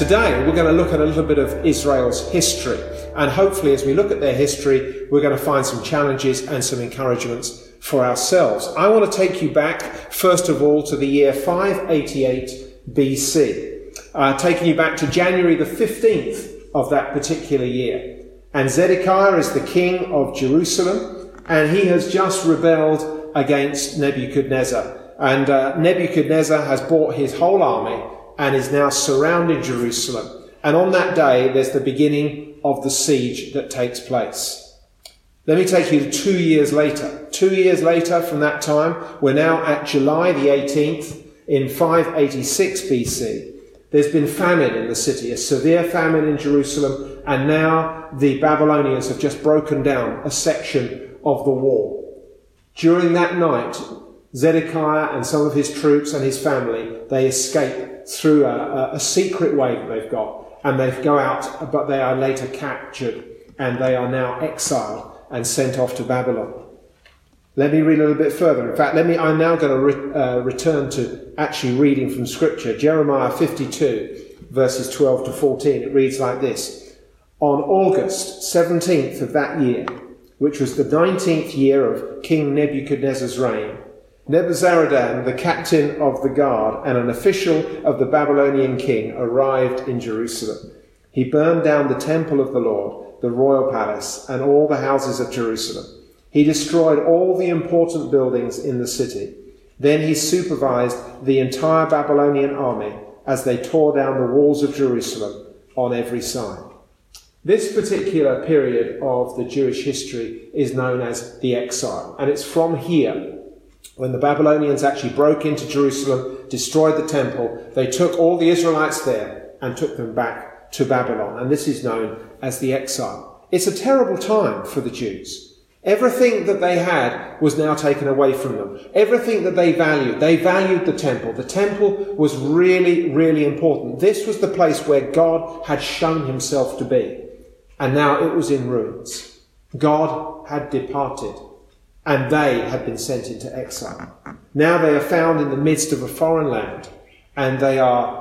Today, we're going to look at a little bit of Israel's history. And hopefully, as we look at their history, we're going to find some challenges and some encouragements for ourselves. I want to take you back, first of all, to the year 588 BC, uh, taking you back to January the 15th of that particular year. And Zedekiah is the king of Jerusalem, and he has just rebelled against Nebuchadnezzar. And uh, Nebuchadnezzar has brought his whole army and is now surrounding Jerusalem. And on that day, there's the beginning of the siege that takes place. Let me take you two years later. Two years later from that time, we're now at July the 18th in 586 BC. There's been famine in the city, a severe famine in Jerusalem, and now the Babylonians have just broken down a section of the wall. During that night, Zedekiah and some of his troops and his family, they escape through a, a, secret way that they've got, and they go out, but they are later captured, and they are now exiled and sent off to Babylon. Let me read a little bit further. In fact, let me. I'm now going to re, uh, return to actually reading from Scripture, Jeremiah 52, verses 12 to 14. It reads like this: On August 17th of that year, which was the 19th year of King Nebuchadnezzar's reign Nebuzaradan, the captain of the guard and an official of the Babylonian king, arrived in Jerusalem. He burned down the temple of the Lord, the royal palace, and all the houses of Jerusalem. He destroyed all the important buildings in the city. Then he supervised the entire Babylonian army as they tore down the walls of Jerusalem on every side. This particular period of the Jewish history is known as the exile, and it's from here when the Babylonians actually broke into Jerusalem, destroyed the temple, they took all the Israelites there and took them back to Babylon. And this is known as the exile. It's a terrible time for the Jews. Everything that they had was now taken away from them. Everything that they valued, they valued the temple. The temple was really, really important. This was the place where God had shown himself to be. And now it was in ruins. God had departed and they had been sent into exile. Now they are found in the midst of a foreign land, and they are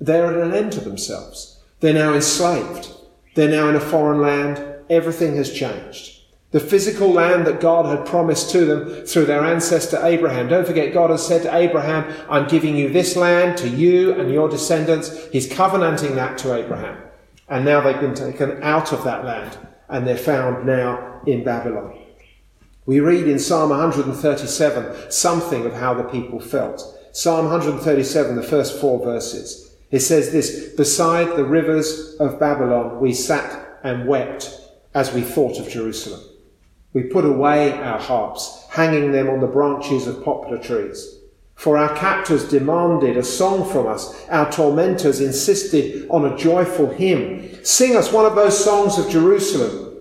they're at an end to themselves. They're now enslaved. They're now in a foreign land. Everything has changed. The physical land that God had promised to them through their ancestor Abraham. Don't forget, God has said to Abraham, I'm giving you this land to you and your descendants. He's covenanting that to Abraham. And now they've been taken out of that land and they're found now in Babylon. We read in Psalm 137 something of how the people felt. Psalm 137, the first four verses. It says this, Beside the rivers of Babylon we sat and wept as we thought of Jerusalem. We put away our harps, hanging them on the branches of poplar trees. For our captors demanded a song from us. Our tormentors insisted on a joyful hymn. Sing us one of those songs of Jerusalem.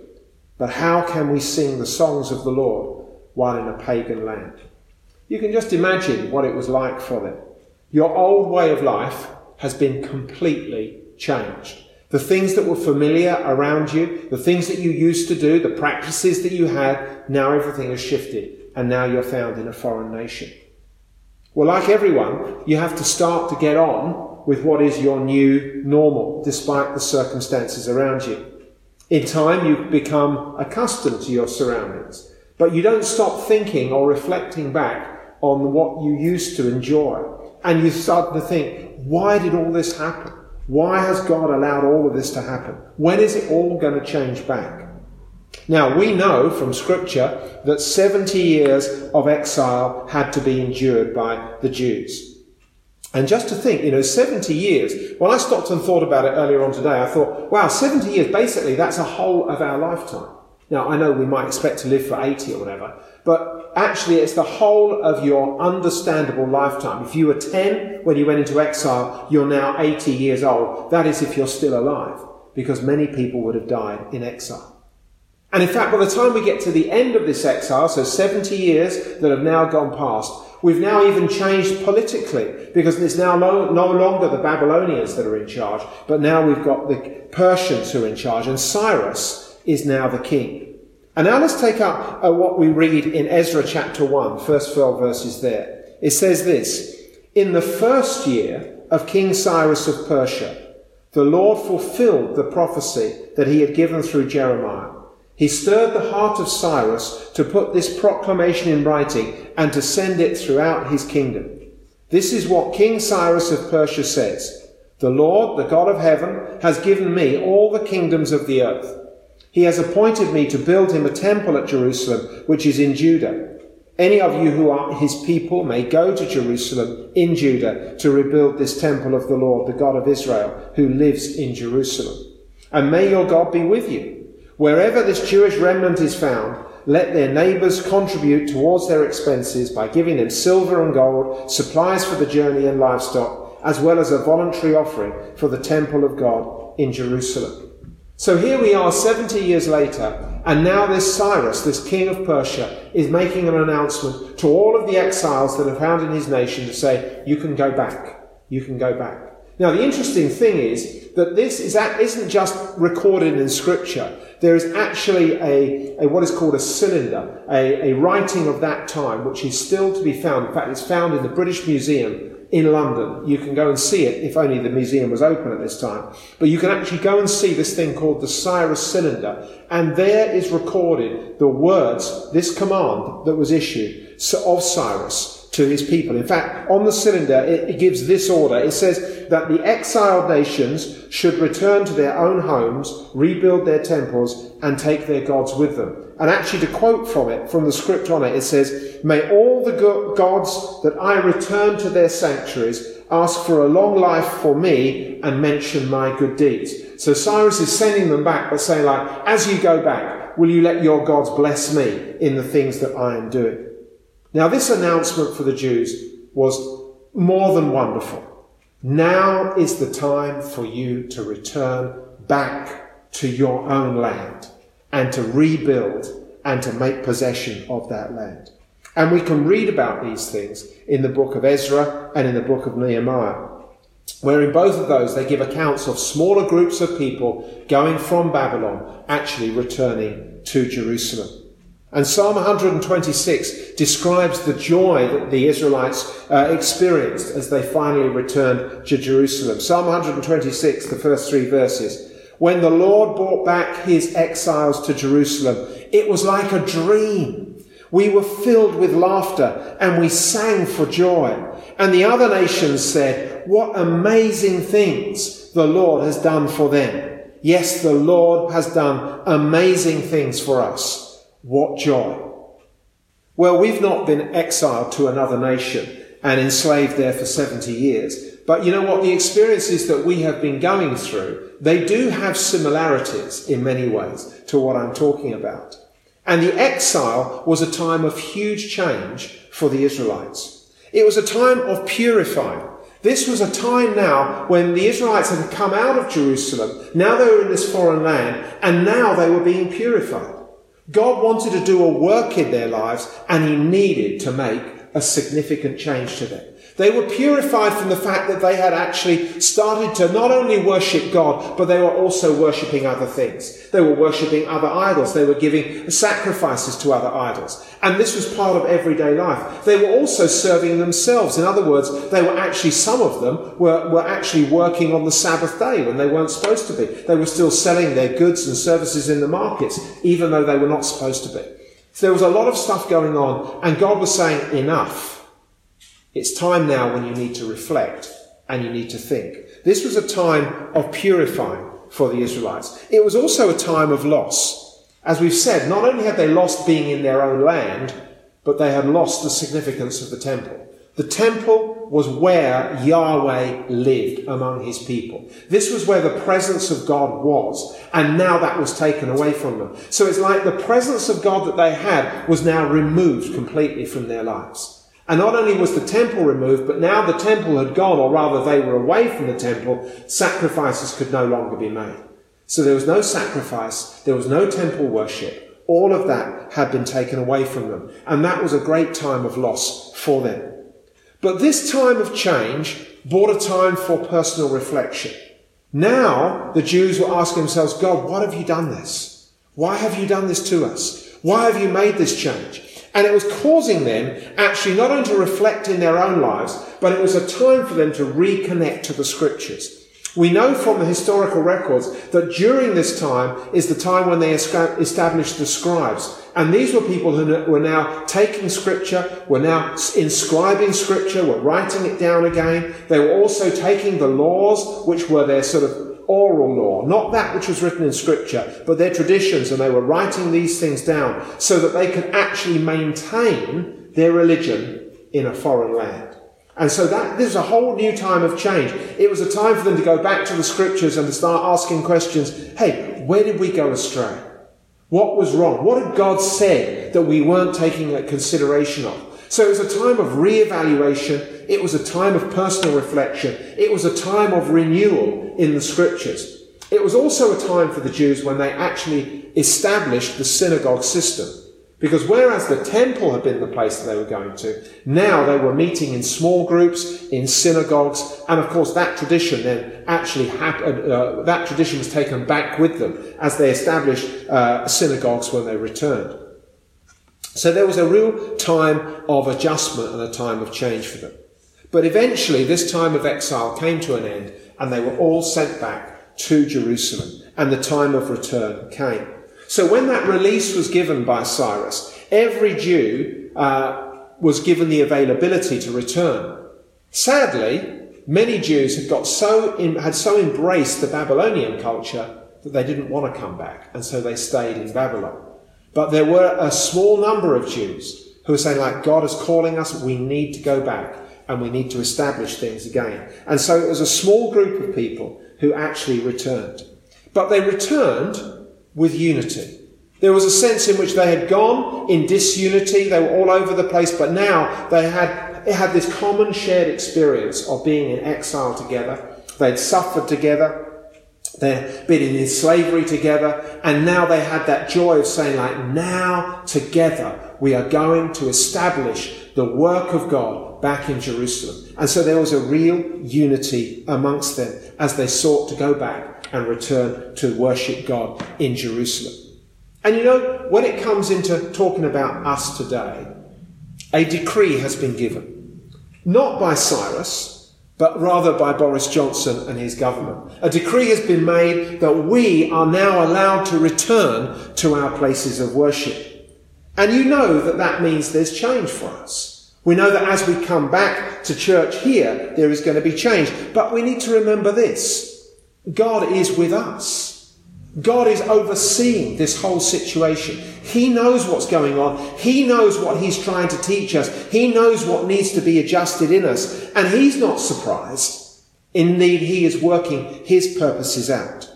But how can we sing the songs of the Lord while in a pagan land? You can just imagine what it was like for them. Your old way of life has been completely changed. The things that were familiar around you, the things that you used to do, the practices that you had, now everything has shifted and now you're found in a foreign nation. Well, like everyone, you have to start to get on with what is your new normal, despite the circumstances around you. In time, you become accustomed to your surroundings, but you don't stop thinking or reflecting back on what you used to enjoy. And you start to think, why did all this happen? Why has God allowed all of this to happen? When is it all going to change back? Now, we know from Scripture that 70 years of exile had to be endured by the Jews. And just to think, you know, 70 years, when I stopped and thought about it earlier on today, I thought, wow, 70 years, basically, that's a whole of our lifetime. Now, I know we might expect to live for 80 or whatever, but actually it's the whole of your understandable lifetime. If you were 10 when you went into exile, you're now 80 years old. That is if you're still alive, because many people would have died in exile. And in fact, by the time we get to the end of this exile, so 70 years that have now gone past, we've now even changed politically because it's now no, no, longer the Babylonians that are in charge, but now we've got the Persians who are in charge, and Cyrus is now the king. And now let's take up uh, what we read in Ezra chapter 1, first 12 verses there. It says this In the first year of King Cyrus of Persia, the Lord fulfilled the prophecy that he had given through Jeremiah. He stirred the heart of Cyrus to put this proclamation in writing and to send it throughout his kingdom. This is what King Cyrus of Persia says. The Lord, the God of heaven, has given me all the kingdoms of the earth. He has appointed me to build him a temple at Jerusalem, which is in Judah. Any of you who are his people may go to Jerusalem in Judah to rebuild this temple of the Lord, the God of Israel, who lives in Jerusalem. And may your God be with you. Wherever this Jewish remnant is found, let their neighbours contribute towards their expenses by giving them silver and gold, supplies for the journey and livestock, as well as a voluntary offering for the temple of God in Jerusalem. So here we are 70 years later, and now this Cyrus, this king of Persia, is making an announcement to all of the exiles that are found in his nation to say, you can go back. You can go back. Now, the interesting thing is that this is, isn't just recorded in scripture. There is actually a, a what is called a cylinder, a, a writing of that time, which is still to be found. In fact, it's found in the British Museum in London. You can go and see it if only the museum was open at this time. But you can actually go and see this thing called the Cyrus cylinder. And there is recorded the words, this command that was issued of Cyrus to his people. In fact, on the cylinder, it, it, gives this order. It says that the exiled nations should return to their own homes, rebuild their temples, and take their gods with them. And actually, to quote from it, from the script on it, it says, May all the go- gods that I return to their sanctuaries ask for a long life for me and mention my good deeds. So Cyrus is sending them back, but saying like, as you go back, will you let your gods bless me in the things that I am doing? Now, this announcement for the Jews was more than wonderful. Now is the time for you to return back to your own land and to rebuild and to make possession of that land. And we can read about these things in the book of Ezra and in the book of Nehemiah, where in both of those they give accounts of smaller groups of people going from Babylon actually returning to Jerusalem. And Psalm 126 describes the joy that the Israelites uh, experienced as they finally returned to Jerusalem. Psalm 126, the first three verses. When the Lord brought back his exiles to Jerusalem, it was like a dream. We were filled with laughter and we sang for joy. And the other nations said, what amazing things the Lord has done for them. Yes, the Lord has done amazing things for us. What joy! Well, we've not been exiled to another nation and enslaved there for 70 years. But you know what? The experiences that we have been going through, they do have similarities in many ways to what I'm talking about. And the exile was a time of huge change for the Israelites. It was a time of purifying. This was a time now when the Israelites had come out of Jerusalem. Now they were in this foreign land and now they were being purified. God wanted to do a work in their lives and he needed to make a significant change to them. They were purified from the fact that they had actually started to not only worship God, but they were also worshipping other things. They were worshipping other idols. They were giving sacrifices to other idols. And this was part of everyday life. They were also serving themselves. In other words, they were actually, some of them were, were actually working on the Sabbath day when they weren't supposed to be. They were still selling their goods and services in the markets, even though they were not supposed to be. So there was a lot of stuff going on, and God was saying, enough. It's time now when you need to reflect and you need to think. This was a time of purifying for the Israelites. It was also a time of loss. As we've said, not only had they lost being in their own land, but they had lost the significance of the temple. The temple was where Yahweh lived among his people. This was where the presence of God was, and now that was taken away from them. So it's like the presence of God that they had was now removed completely from their lives. And not only was the temple removed, but now the temple had gone, or rather they were away from the temple, sacrifices could no longer be made. So there was no sacrifice, there was no temple worship. All of that had been taken away from them. And that was a great time of loss for them. But this time of change brought a time for personal reflection. Now the Jews were asking themselves, God, what have you done this? Why have you done this to us? Why have you made this change? And it was causing them actually not only to reflect in their own lives, but it was a time for them to reconnect to the scriptures. We know from the historical records that during this time is the time when they established the scribes. And these were people who were now taking scripture, were now inscribing scripture, were writing it down again. They were also taking the laws, which were their sort of oral law, not that which was written in scripture, but their traditions, and they were writing these things down so that they could actually maintain their religion in a foreign land. And so that this is a whole new time of change. It was a time for them to go back to the scriptures and to start asking questions. Hey, where did we go astray? What was wrong? What had God said that we weren't taking a consideration of? So it was a time of re-evaluation. It was a time of personal reflection. It was a time of renewal in the scriptures. It was also a time for the Jews when they actually established the synagogue system. Because whereas the temple had been the place that they were going to, now they were meeting in small groups, in synagogues, and of course that tradition then actually happened, uh, that tradition was taken back with them as they established uh, synagogues when they returned. So there was a real time of adjustment and a time of change for them. But eventually this time of exile came to an end and they were all sent back to Jerusalem and the time of return came. So when that release was given by Cyrus, every Jew uh, was given the availability to return. Sadly, many Jews had got so in, had so embraced the Babylonian culture that they didn't want to come back, and so they stayed in Babylon. But there were a small number of Jews who were saying, like, God is calling us, we need to go back and we need to establish things again. And so it was a small group of people who actually returned. But they returned with unity. There was a sense in which they had gone in disunity, they were all over the place, but now they had, had this common shared experience of being in exile together. They'd suffered together, they'd been in slavery together, and now they had that joy of saying, like, now together we are going to establish the work of God back in Jerusalem. And so there was a real unity amongst them as they sought to go back and return to worship God in Jerusalem. And you know, when it comes into talking about us today, a decree has been given. Not by Cyrus, but rather by Boris Johnson and his government. A decree has been made that we are now allowed to return to our places of worship. And you know that that means there's change for us. We know that as we come back to church here, there is going to be change. But we need to remember this. God is with us. God is overseeing this whole situation. He knows what's going on. He knows what He's trying to teach us. He knows what needs to be adjusted in us. And He's not surprised. Indeed, He is working His purposes out.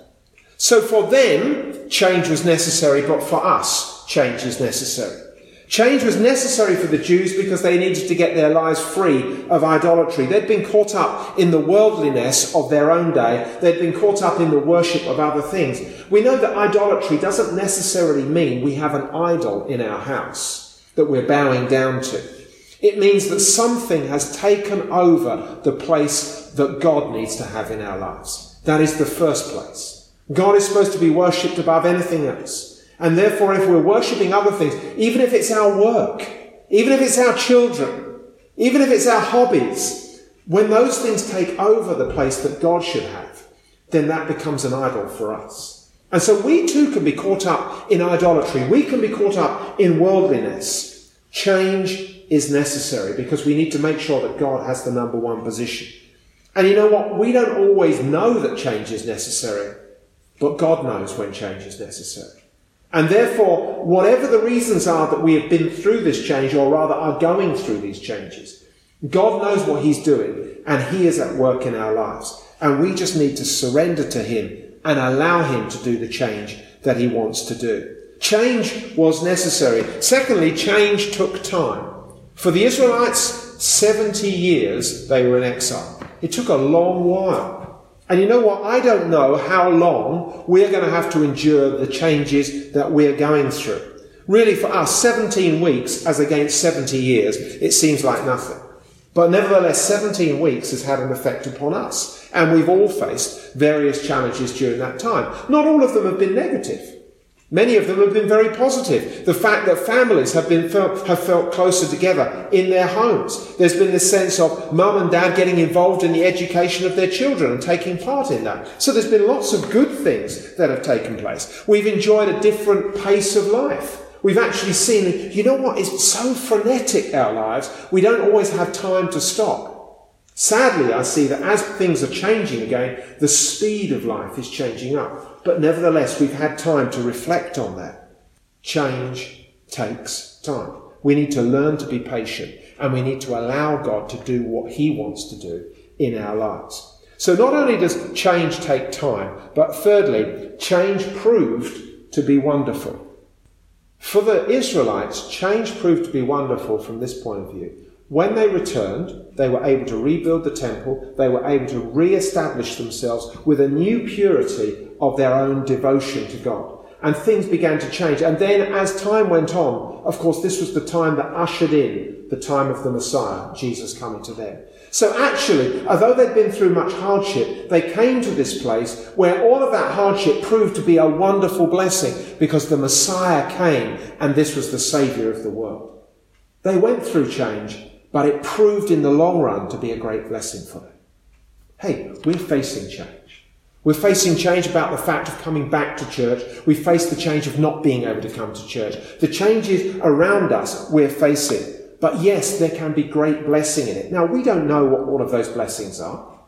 So for them, change was necessary, but for us, change is necessary. Change was necessary for the Jews because they needed to get their lives free of idolatry. They'd been caught up in the worldliness of their own day. They'd been caught up in the worship of other things. We know that idolatry doesn't necessarily mean we have an idol in our house that we're bowing down to. It means that something has taken over the place that God needs to have in our lives. That is the first place. God is supposed to be worshipped above anything else. And therefore, if we're worshipping other things, even if it's our work, even if it's our children, even if it's our hobbies, when those things take over the place that God should have, then that becomes an idol for us. And so we too can be caught up in idolatry. We can be caught up in worldliness. Change is necessary because we need to make sure that God has the number one position. And you know what? We don't always know that change is necessary, but God knows when change is necessary. And therefore, whatever the reasons are that we have been through this change, or rather are going through these changes, God knows what He's doing and He is at work in our lives. And we just need to surrender to Him and allow Him to do the change that He wants to do. Change was necessary. Secondly, change took time. For the Israelites, 70 years they were in exile. It took a long while. And you know what? I don't know how long we're going to have to endure the changes that we're going through. Really, for us, 17 weeks as against 70 years, it seems like nothing. But nevertheless, 17 weeks has had an effect upon us. And we've all faced various challenges during that time. Not all of them have been negative. Many of them have been very positive. The fact that families have been felt, have felt closer together in their homes. There's been this sense of mum and dad getting involved in the education of their children and taking part in that. So there's been lots of good things that have taken place. We've enjoyed a different pace of life. We've actually seen, you know what, it's so frenetic, our lives, we don't always have time to stop. Sadly, I see that as things are changing again, the speed of life is changing up. But nevertheless, we've had time to reflect on that. Change takes time. We need to learn to be patient and we need to allow God to do what He wants to do in our lives. So not only does change take time, but thirdly, change proved to be wonderful. For the Israelites, change proved to be wonderful from this point of view. When they returned, they were able to rebuild the temple, they were able to re establish themselves with a new purity of their own devotion to God. And things began to change. And then, as time went on, of course, this was the time that ushered in the time of the Messiah, Jesus coming to them. So actually, although they'd been through much hardship, they came to this place where all of that hardship proved to be a wonderful blessing because the Messiah came and this was the Saviour of the world. They went through change, but it proved in the long run to be a great blessing for them. Hey, we're facing change. We're facing change about the fact of coming back to church. We face the change of not being able to come to church. The changes around us we're facing. But yes, there can be great blessing in it. Now, we don't know what all of those blessings are.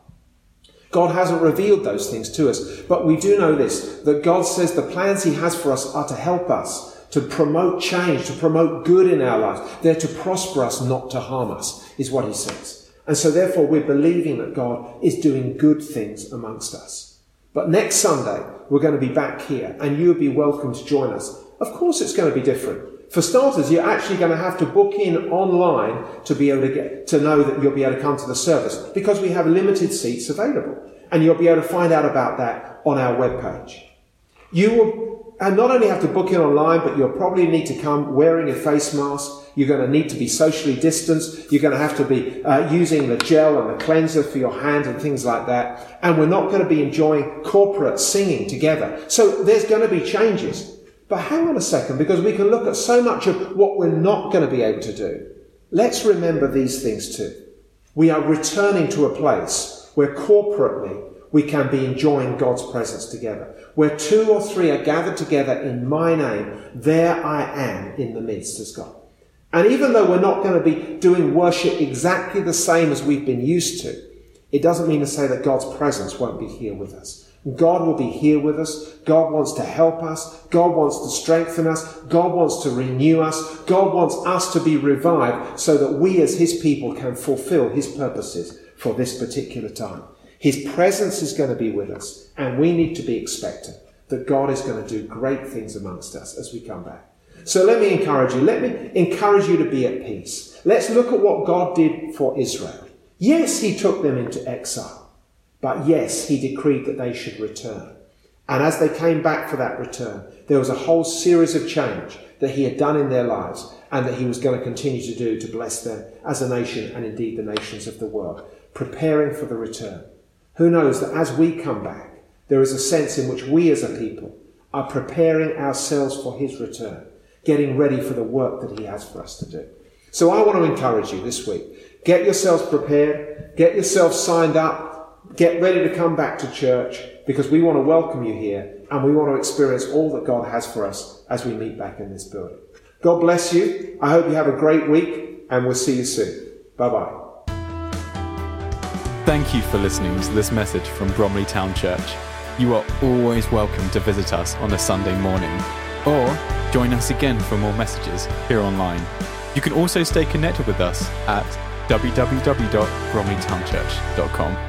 God hasn't revealed those things to us. But we do know this, that God says the plans He has for us are to help us, to promote change, to promote good in our lives. They're to prosper us, not to harm us, is what He says. And so therefore we're believing that God is doing good things amongst us. But next Sunday, we're going to be back here and you would be welcome to join us. Of course it's going to be different. For starters, you're actually going to have to book in online to be able to get, to know that you'll be able to come to the service because we have limited seats available. And you'll be able to find out about that on our webpage. You will and not only have to book in online, but you'll probably need to come wearing a face mask. You're going to need to be socially distanced. You're going to have to be uh, using the gel and the cleanser for your hands and things like that. And we're not going to be enjoying corporate singing together. So there's going to be changes. But hang on a second, because we can look at so much of what we're not going to be able to do. Let's remember these things too. We are returning to a place where corporately we can be enjoying God's presence together. Where two or three are gathered together in my name, there I am in the midst as God. And even though we're not going to be doing worship exactly the same as we've been used to, it doesn't mean to say that God's presence won't be here with us. God will be here with us. God wants to help us. God wants to strengthen us. God wants to renew us. God wants us to be revived so that we as His people can fulfill His purposes for this particular time. His presence is going to be with us and we need to be expectant that God is going to do great things amongst us as we come back. So let me encourage you. Let me encourage you to be at peace. Let's look at what God did for Israel. Yes, He took them into exile. But yes, he decreed that they should return. And as they came back for that return, there was a whole series of change that he had done in their lives and that he was going to continue to do to bless them as a nation and indeed the nations of the world, preparing for the return. Who knows that as we come back, there is a sense in which we as a people are preparing ourselves for his return, getting ready for the work that he has for us to do. So I want to encourage you this week. Get yourselves prepared. Get yourselves signed up Get ready to come back to church because we want to welcome you here and we want to experience all that God has for us as we meet back in this building. God bless you. I hope you have a great week and we'll see you soon. Bye bye. Thank you for listening to this message from Bromley Town Church. You are always welcome to visit us on a Sunday morning or join us again for more messages here online. You can also stay connected with us at www.bromleytownchurch.com.